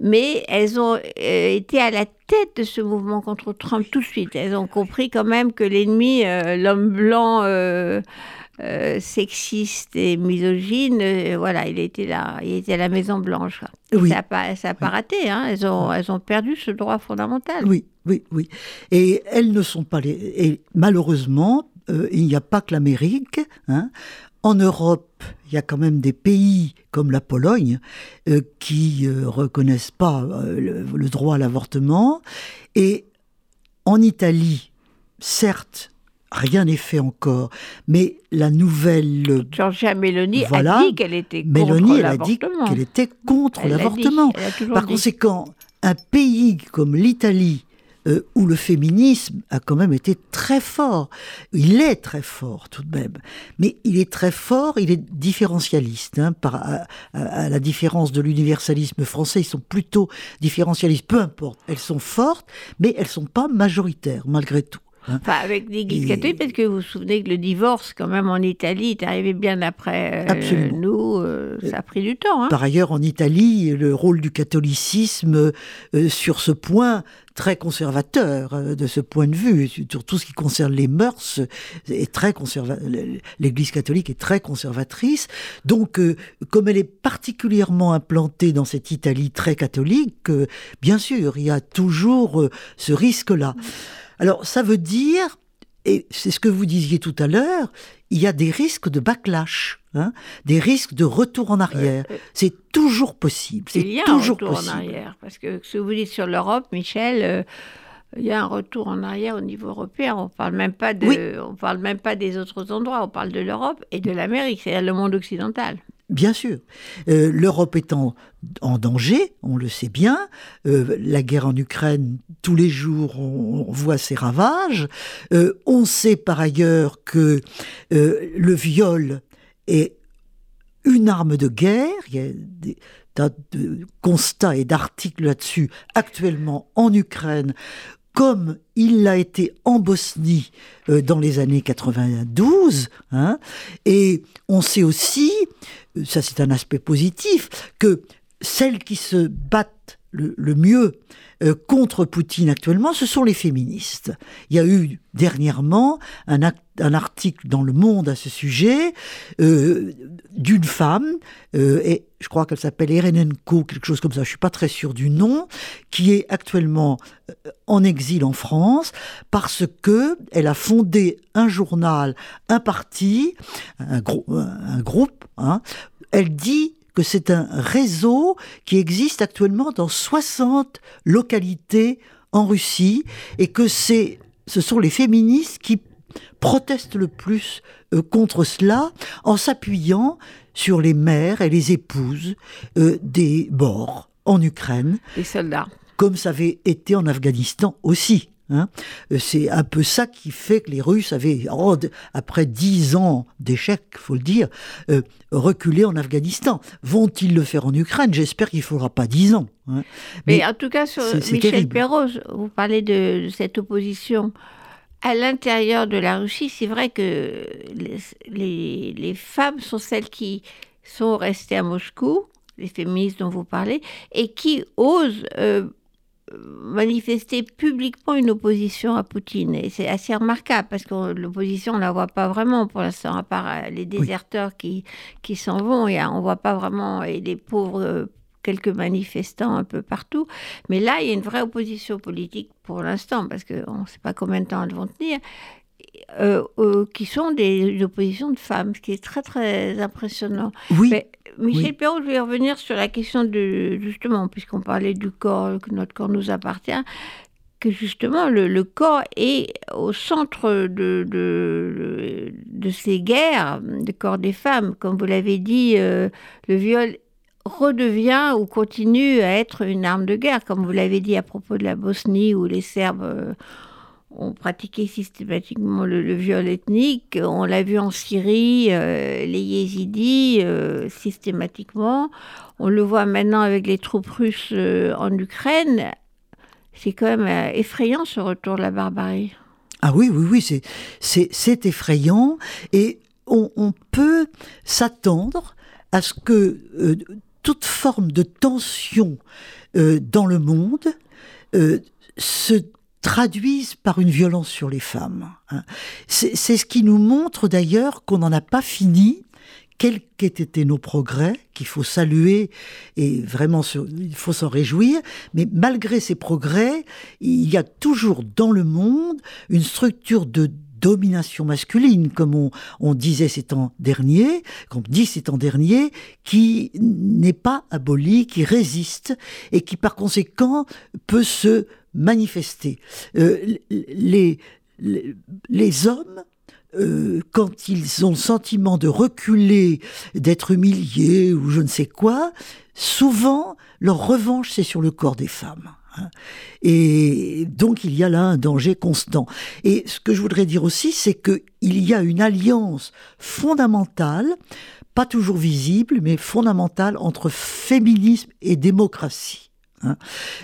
Speaker 2: Mais elles ont euh, été à la tête de ce mouvement contre Trump tout de suite. Elles ont compris quand même que l'ennemi, l'homme blanc sexiste et misogyne, voilà, il était là, il était à la Maison Blanche. Oui. Ça n'a pas, ça pas raté. Hein. Elles, ont, elles ont perdu ce droit fondamental.
Speaker 3: Oui, oui, oui. Et elles ne sont pas les. Et malheureusement, euh, il n'y a pas que l'Amérique. Hein. En Europe, il y a quand même des pays comme la Pologne euh, qui ne euh, reconnaissent pas le, droit à l'avortement. Et en Italie, certes, rien n'est fait encore, mais la nouvelle...
Speaker 2: Giorgia Meloni a dit qu'elle était contre
Speaker 3: Meloni, elle a dit qu'elle était contre l'avortement. Par conséquent, un pays comme l'Italie, euh, où le féminisme a quand même été très fort. Il est très fort tout de même, mais il est très fort, il est différentialiste. Hein, par, à, la différence de l'universalisme français, ils sont plutôt différentialistes. Peu importe, elles sont fortes, mais elles sont pas majoritaires malgré tout.
Speaker 2: Hein. Enfin, avec l'Église catholique, parce que vous vous souvenez que le divorce, quand même, en Italie, est arrivé bien après euh, nous. Euh, ça a pris du temps. Hein.
Speaker 3: Par ailleurs, en Italie, le rôle du catholicisme, euh, sur ce point, très conservateur de ce point de vue, sur tout ce qui concerne les mœurs, est très. L'Église catholique est très conservatrice. Donc, comme elle est particulièrement implantée dans cette Italie très catholique, bien sûr, il y a toujours ce risque-là. Alors ça veut dire, et c'est ce que vous disiez tout à l'heure, il y a des risques de backlash, hein, des risques de retour en arrière. c'est toujours possible. C'est
Speaker 2: il y a
Speaker 3: toujours
Speaker 2: un retour
Speaker 3: possible.
Speaker 2: en arrière. Parce que ce que vous dites sur l'Europe, Michel, euh, il y a un retour en arrière au niveau européen. On parle même pas de, on parle même pas des autres endroits. On parle de l'Europe et de l'Amérique, c'est-à-dire le monde occidental.
Speaker 3: Bien sûr. Euh, L'Europe est en, danger, on le sait bien. Euh, la guerre en Ukraine, tous les jours, on, voit ses ravages. Euh, on sait par ailleurs que le viol est une arme de guerre. Il y a des constats et d'articles là-dessus actuellement en Ukraine comme il l'a été en Bosnie euh, dans les années 92. Hein, et on sait aussi, euh, ça c'est un aspect positif, que celles qui se battent le, mieux euh, contre Poutine actuellement, ce sont les féministes. Il y a eu dernièrement un, article dans Le Monde à ce sujet euh, d'une femme, euh, et je crois qu'elle s'appelle Erenenko, quelque chose comme ça, je suis pas très sûr du nom, qui est actuellement en exil en France parce que elle a fondé un journal, un parti, un, un groupe. Hein. elle dit que c'est un réseau qui existe actuellement dans 60 localités en Russie et que c'est, ce sont les féministes qui protestent le plus euh, contre cela en s'appuyant sur les mères et les épouses euh, des morts en Ukraine.
Speaker 2: Les soldats.
Speaker 3: Comme ça avait été en Afghanistan aussi. Hein. Euh, c'est un peu ça qui fait que les Russes avaient, oh, après dix ans d'échec, faut le dire, euh, reculé en Afghanistan. Vont-ils le faire en Ukraine? J'espère qu'il ne faudra pas dix ans.
Speaker 2: Hein. Mais, en tout cas, sur Michel Perrault, vous parlez de cette opposition à l'intérieur de la Russie. C'est vrai que les, les, femmes sont celles qui sont restées à Moscou, les féministes dont vous parlez, et qui osent euh, manifester publiquement une opposition à Poutine. Et c'est assez remarquable parce que l'opposition, on ne la voit pas vraiment pour l'instant, à part euh, les déserteurs qui, qui s'en vont. Et on ne voit pas vraiment et les pauvres euh, quelques manifestants un peu partout. Mais là, il y a une vraie opposition politique pour l'instant, parce qu'on ne sait pas combien de temps elles vont tenir, euh, qui sont des oppositions de femmes, ce qui est très très impressionnant.
Speaker 3: Oui.
Speaker 2: Michel Perrault, je vais revenir sur la question de, justement, puisqu'on parlait du corps, que notre corps nous appartient, que justement le, corps est au centre de, de, de, ces guerres, le corps des femmes. Comme vous l'avez dit, euh, le viol redevient ou continue à être une arme de guerre, comme vous l'avez dit à propos de la Bosnie où les Serbes... Euh, ont pratiqué systématiquement le, viol ethnique. On l'a vu en Syrie, euh, les yézidis, euh, systématiquement. On le voit maintenant avec les troupes russes euh, en Ukraine. C'est quand même effrayant ce retour de la barbarie.
Speaker 3: Ah oui, oui, oui, c'est effrayant. Et on, peut s'attendre à ce que toute forme de tension dans le monde se traduisent par une violence sur les femmes. Hein. C'est ce qui nous montre d'ailleurs qu'on n'en a pas fini, quels qu'aient été nos progrès, qu'il faut saluer et vraiment il faut s'en réjouir, mais malgré ces progrès, il y a toujours dans le monde une structure de domination masculine, comme on, disait ces temps derniers, comme dit ces temps derniers, qui n'est pas abolie, qui résiste et qui par conséquent peut se manifester. Euh, les, les, hommes, euh, quand ils ont le sentiment de reculer, d'être humiliés ou je ne sais quoi, souvent leur revanche c'est sur le corps des femmes. Hein. Et donc il y a là un danger constant. Et ce que je voudrais dire aussi, c'est qu'il y a une alliance fondamentale, pas toujours visible, mais fondamentale entre féminisme et démocratie. Hein.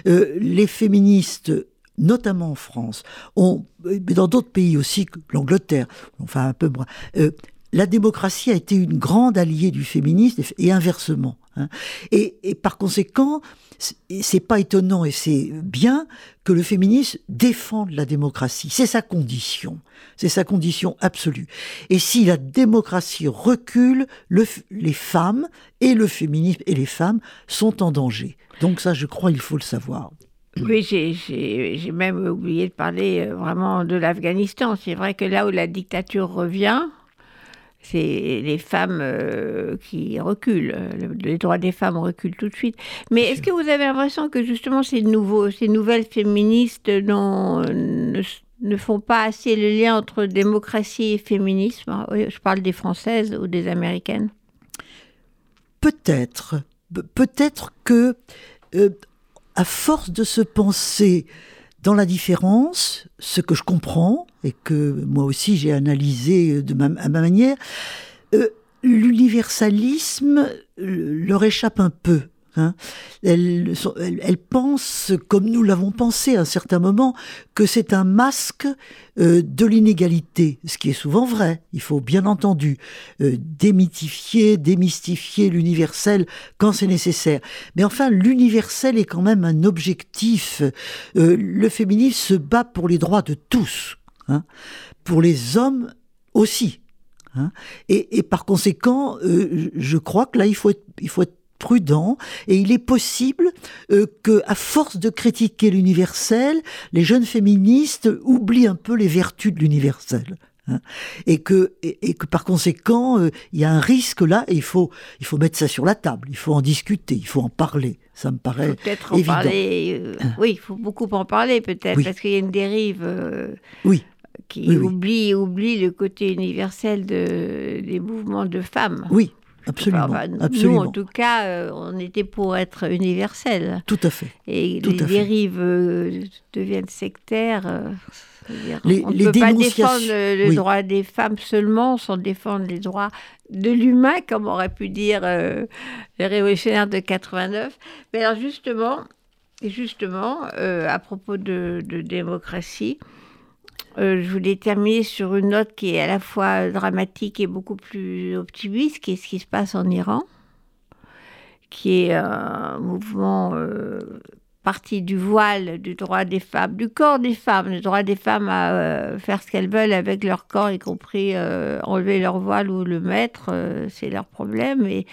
Speaker 3: Euh, les féministes notamment en France, ont, mais dans d'autres pays aussi, l'Angleterre, enfin un peu moins, euh, la démocratie a été une grande alliée du féminisme et inversement. Hein. Et, par conséquent, c'est pas étonnant et c'est bien que le féminisme défende la démocratie. C'est sa condition. C'est sa condition absolue. Et si la démocratie recule, le, les femmes et le féminisme et les femmes sont en danger. Donc ça, je crois, il faut le savoir.
Speaker 2: Oui, j'ai même oublié de parler euh, vraiment de l'Afghanistan. C'est vrai que là où la dictature revient, c'est les femmes euh, qui reculent. Les droits des femmes reculent tout de suite. Mais est-ce que vous avez l'impression que justement ces, nouveaux, ces nouvelles féministes ne, ne, font pas assez le lien entre démocratie et féminisme? Je parle des françaises ou des américaines.
Speaker 3: Peut-être. Peut-être que, euh, à force de se penser dans la différence, ce que je comprends et que moi aussi j'ai analysé de ma, à ma manière, euh, l'universalisme leur échappe un peu. Hein. Elles, pensent, comme nous l'avons pensé à un certain moment, que c'est un masque euh, de l'inégalité, ce qui est souvent vrai. Il faut bien entendu euh, démythifier, démystifier l'universel quand c'est nécessaire. Mais enfin, l'universel est quand même un objectif. Euh, le féminisme se bat pour les droits de tous, hein. pour les hommes aussi. Hein. Et, par conséquent, je crois que là, il faut il faut être prudent et il est possible euh, que, à force de critiquer l'universel, les jeunes féministes oublient un peu les vertus de l'universel. Hein. et que et, que par conséquent euh, il y a un risque là et il faut il faut mettre ça sur la table il faut en discuter il faut en parler ça me paraît peut-être en
Speaker 2: parler euh, hein. oui il faut beaucoup en parler peut-être parce qu'il y a une dérive
Speaker 3: oui
Speaker 2: qui oublie oublie le côté universel de, des mouvements de femmes
Speaker 3: oui Absolument,
Speaker 2: Nous, en tout cas, euh, on était pour être universel.
Speaker 3: Tout à fait.
Speaker 2: Et les dérives euh, deviennent sectaires. Euh,
Speaker 3: les,
Speaker 2: on ne peut pas défendre le, droit des femmes seulement sans défendre les droits de l'humain, comme aurait pu dire les révolutionnaires de 89. Mais alors justement, justement à propos de, de démocratie, euh, je voulais terminer sur une note qui est à la fois dramatique et beaucoup plus optimiste, qui est ce qui se passe en Iran, qui est un mouvement euh, parti du voile, du droit des femmes, du corps des femmes, du droit des femmes à euh, faire ce qu'elles veulent avec leur corps, y compris enlever leur voile ou le mettre, c'est leur problème. Et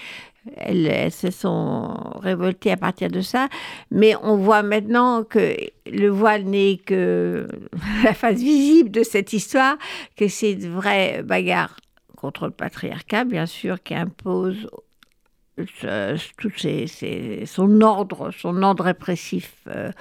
Speaker 2: elles, se sont révoltées à partir de ça. Mais on voit maintenant que le voile n'est que la face visible de cette histoire, que c'est une vraie bagarre contre le patriarcat, bien sûr, qui impose tout son ordre, son ordre répressif euh,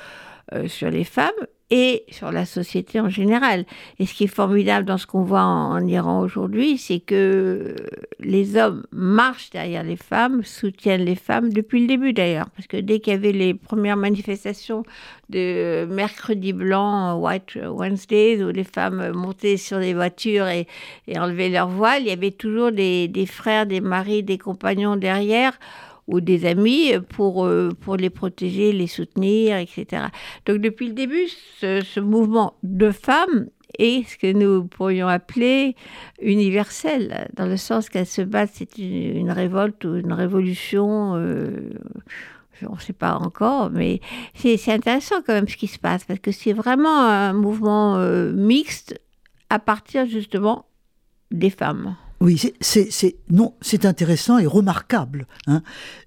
Speaker 2: euh, sur les femmes, et sur la société en général. Et ce qui est formidable dans ce qu'on voit en, Iran aujourd'hui, c'est que les hommes marchent derrière les femmes, soutiennent les femmes depuis le début d'ailleurs. Parce que dès qu'il y avait les premières manifestations de mercredi blanc, White Wednesdays, où les femmes montaient sur des voitures et, enlevaient leur voile, il y avait toujours des frères, des maris, des compagnons derrière ou des amis pour, euh, pour les protéger, les soutenir, etc. Donc depuis le début, ce, mouvement de femmes est ce que nous pourrions appeler universel, dans le sens qu'elle se bat, c'est une, révolte ou une révolution. Euh, on ne sait pas encore, mais c'est intéressant quand même ce qui se passe, parce que c'est vraiment un mouvement euh, mixte à partir justement des femmes.
Speaker 3: Oui, c'est non, c'est intéressant et remarquable. Hein.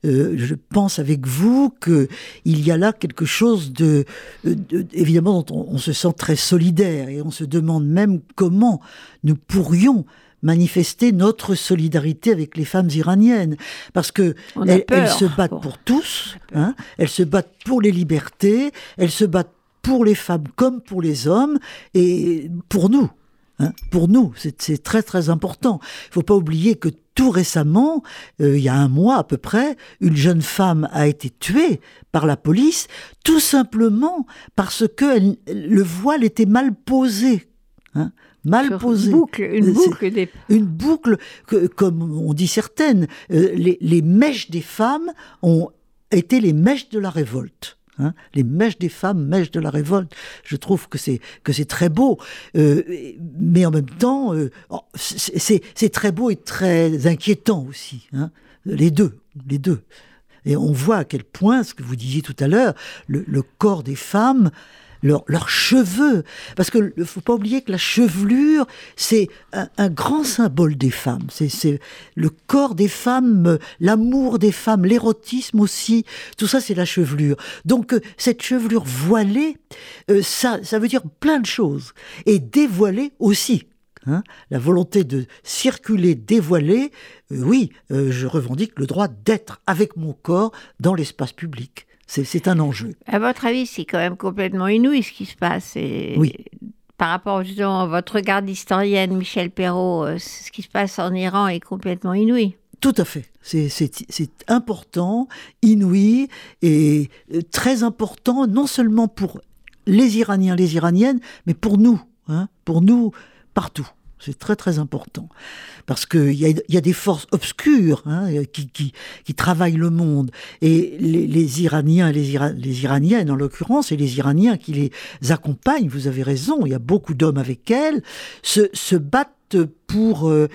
Speaker 3: Euh, je pense avec vous que il y a là quelque chose de, évidemment dont on, se sent très solidaire et on se demande même comment nous pourrions manifester notre solidarité avec les femmes iraniennes parce que elles, se battent pour tous, hein, elles se battent pour les libertés, elles se battent pour les femmes comme pour les hommes et pour nous. Hein, pour nous, c'est très très important. Il faut pas oublier que tout récemment, euh, il y a un mois à peu près, une jeune femme a été tuée par la police, tout simplement parce que le voile était mal posé. Hein, mal posé.
Speaker 2: Une boucle, une boucle, des...
Speaker 3: une boucle que, comme on dit certaines, euh, les, les mèches des femmes ont été les mèches de la révolte. Hein. les mèches des femmes, mèches de la révolte. Je trouve que c'est que c'est très beau, euh, mais en même temps, euh, oh, c'est très beau et très inquiétant aussi. Hein. les deux, les deux. Et on voit à quel point, ce que vous disiez tout à l'heure, le, corps des femmes leurs cheveux. Parce que ne faut pas oublier que la chevelure, c'est un, grand symbole des femmes. C'est le corps des femmes, l'amour des femmes, l'érotisme aussi. Tout ça, c'est la chevelure. Donc, euh, cette chevelure voilée, euh, ça, ça veut dire plein de choses. Et dévoilée aussi. Hein, la volonté de circuler, dévoiler, euh, oui, euh, je revendique le droit d'être avec mon corps dans l'espace public. C'est un enjeu.
Speaker 2: À votre avis, c'est quand même complètement inouï ce qui se passe. Et
Speaker 3: oui.
Speaker 2: Par rapport justement à votre regard d'historienne, Michel Perrault, euh, ce qui se passe en Iran est complètement inouï.
Speaker 3: Tout à fait. C'est important, inouï et très important, non seulement pour les Iraniens, les Iraniennes, mais pour nous, hein, pour nous partout. C'est très très important. Parce qu'il y y a des forces obscures hein, qui, qui, travaillent le monde. Et les, Iraniens, les, les Iraniennes en l'occurrence, et les Iraniens qui les accompagnent, vous avez raison, il y a beaucoup d'hommes avec elles, se, battent pour, euh,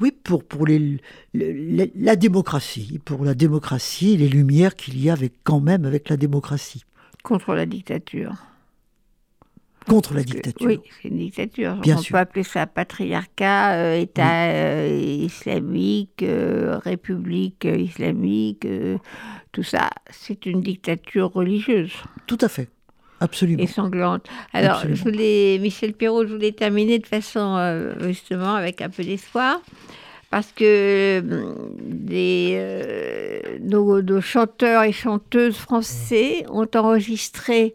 Speaker 3: oui, pour, pour la démocratie, pour la démocratie, les lumières qu'il y a quand même avec la démocratie.
Speaker 2: Contre la dictature
Speaker 3: contre la dictature.
Speaker 2: oui, c'est une dictature.
Speaker 3: Bien
Speaker 2: On
Speaker 3: sûr.
Speaker 2: peut appeler ça patriarcat, euh, État euh, islamique, euh, république islamique, tout ça. C'est une dictature religieuse.
Speaker 3: Tout à fait. Absolument.
Speaker 2: Et sanglante. Alors,
Speaker 3: Absolument.
Speaker 2: je voulais, Michel Perrault, je voulais terminer de façon, justement, avec un peu d'espoir. Parce que les, nos, nos, chanteurs et chanteuses français ont enregistré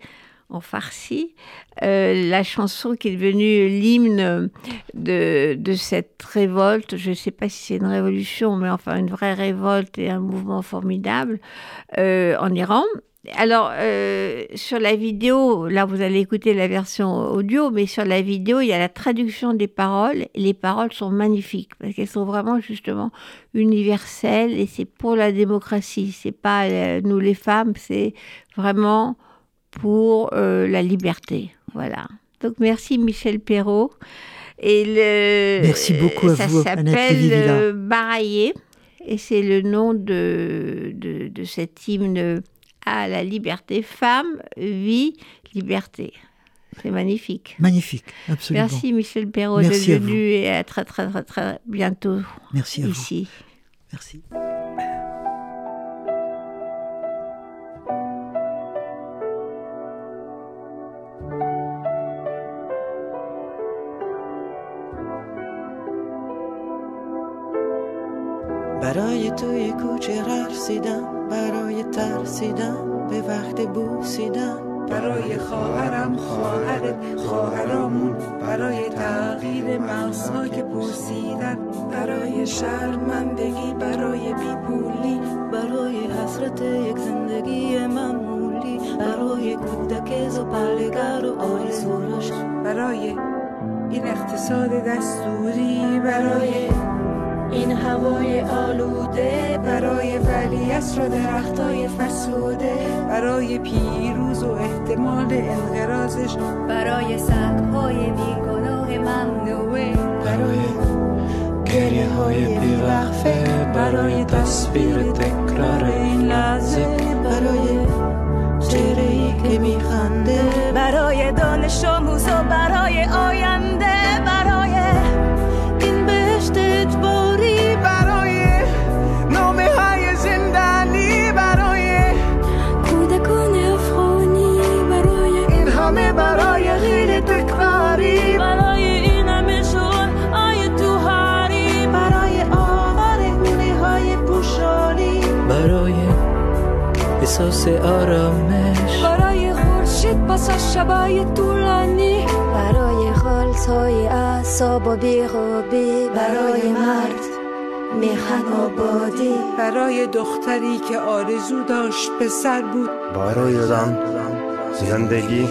Speaker 2: en farsi, euh, la chanson qui est devenue l'hymne de, de, cette révolte. Je ne sais pas si c'est une révolution, mais enfin une vraie révolte et un mouvement formidable euh, en Iran. Alors, euh, sur la vidéo, là vous allez écouter la version audio, mais sur la vidéo, il y a la traduction des paroles, les paroles sont magnifiques, parce qu'elles sont vraiment justement universelles, et c'est pour la démocratie, c'est pas nous les femmes, c'est vraiment pour euh, la liberté. Voilà. Donc merci Michel Perrault. Et le,
Speaker 3: merci beaucoup à
Speaker 2: ça
Speaker 3: vous.
Speaker 2: Ça s'appelle euh, Baraillé et c'est le nom de, de, de, cet hymne à la liberté. Femme, vie, liberté. C'est magnifique.
Speaker 3: Magnifique, absolument.
Speaker 2: Merci Michel Perrault venu et à très très très très bientôt
Speaker 3: merci à
Speaker 2: ici.
Speaker 3: Vous. Merci.
Speaker 4: برای توی کوچه رقصیدم برای ترسیدم به وقت بوسیدم.
Speaker 5: برای خواهرم خواهرت خواهرامون برای تغییر مغزها که پرسیدن برای شرمندگی برای بیپولی.
Speaker 4: برای حسرت یک زندگی معمولی. برای کودک زبالگر و آرزوراش
Speaker 5: برای این اقتصاد دستوری. برای
Speaker 4: این هوای آلوده
Speaker 5: برای ولیعصر و درختای فرسوده برای پیروز و احتمال انقراضش
Speaker 4: برای سگهای بیگناه ممنوعه
Speaker 6: برای گریه های بیوقفه برای تصویر تکرار این لحظه
Speaker 4: برای چهره ای که میخنده
Speaker 7: برای دانش آموز و برای آینده.
Speaker 6: آرامش.
Speaker 7: برای خورشید پس از شبای طولانی.
Speaker 4: برای خالصای اعصاب و بیخوابی برای مرد میخن آبادی
Speaker 5: برای دختری که آرزو داشت پسر بود.
Speaker 8: برای زن زندگی.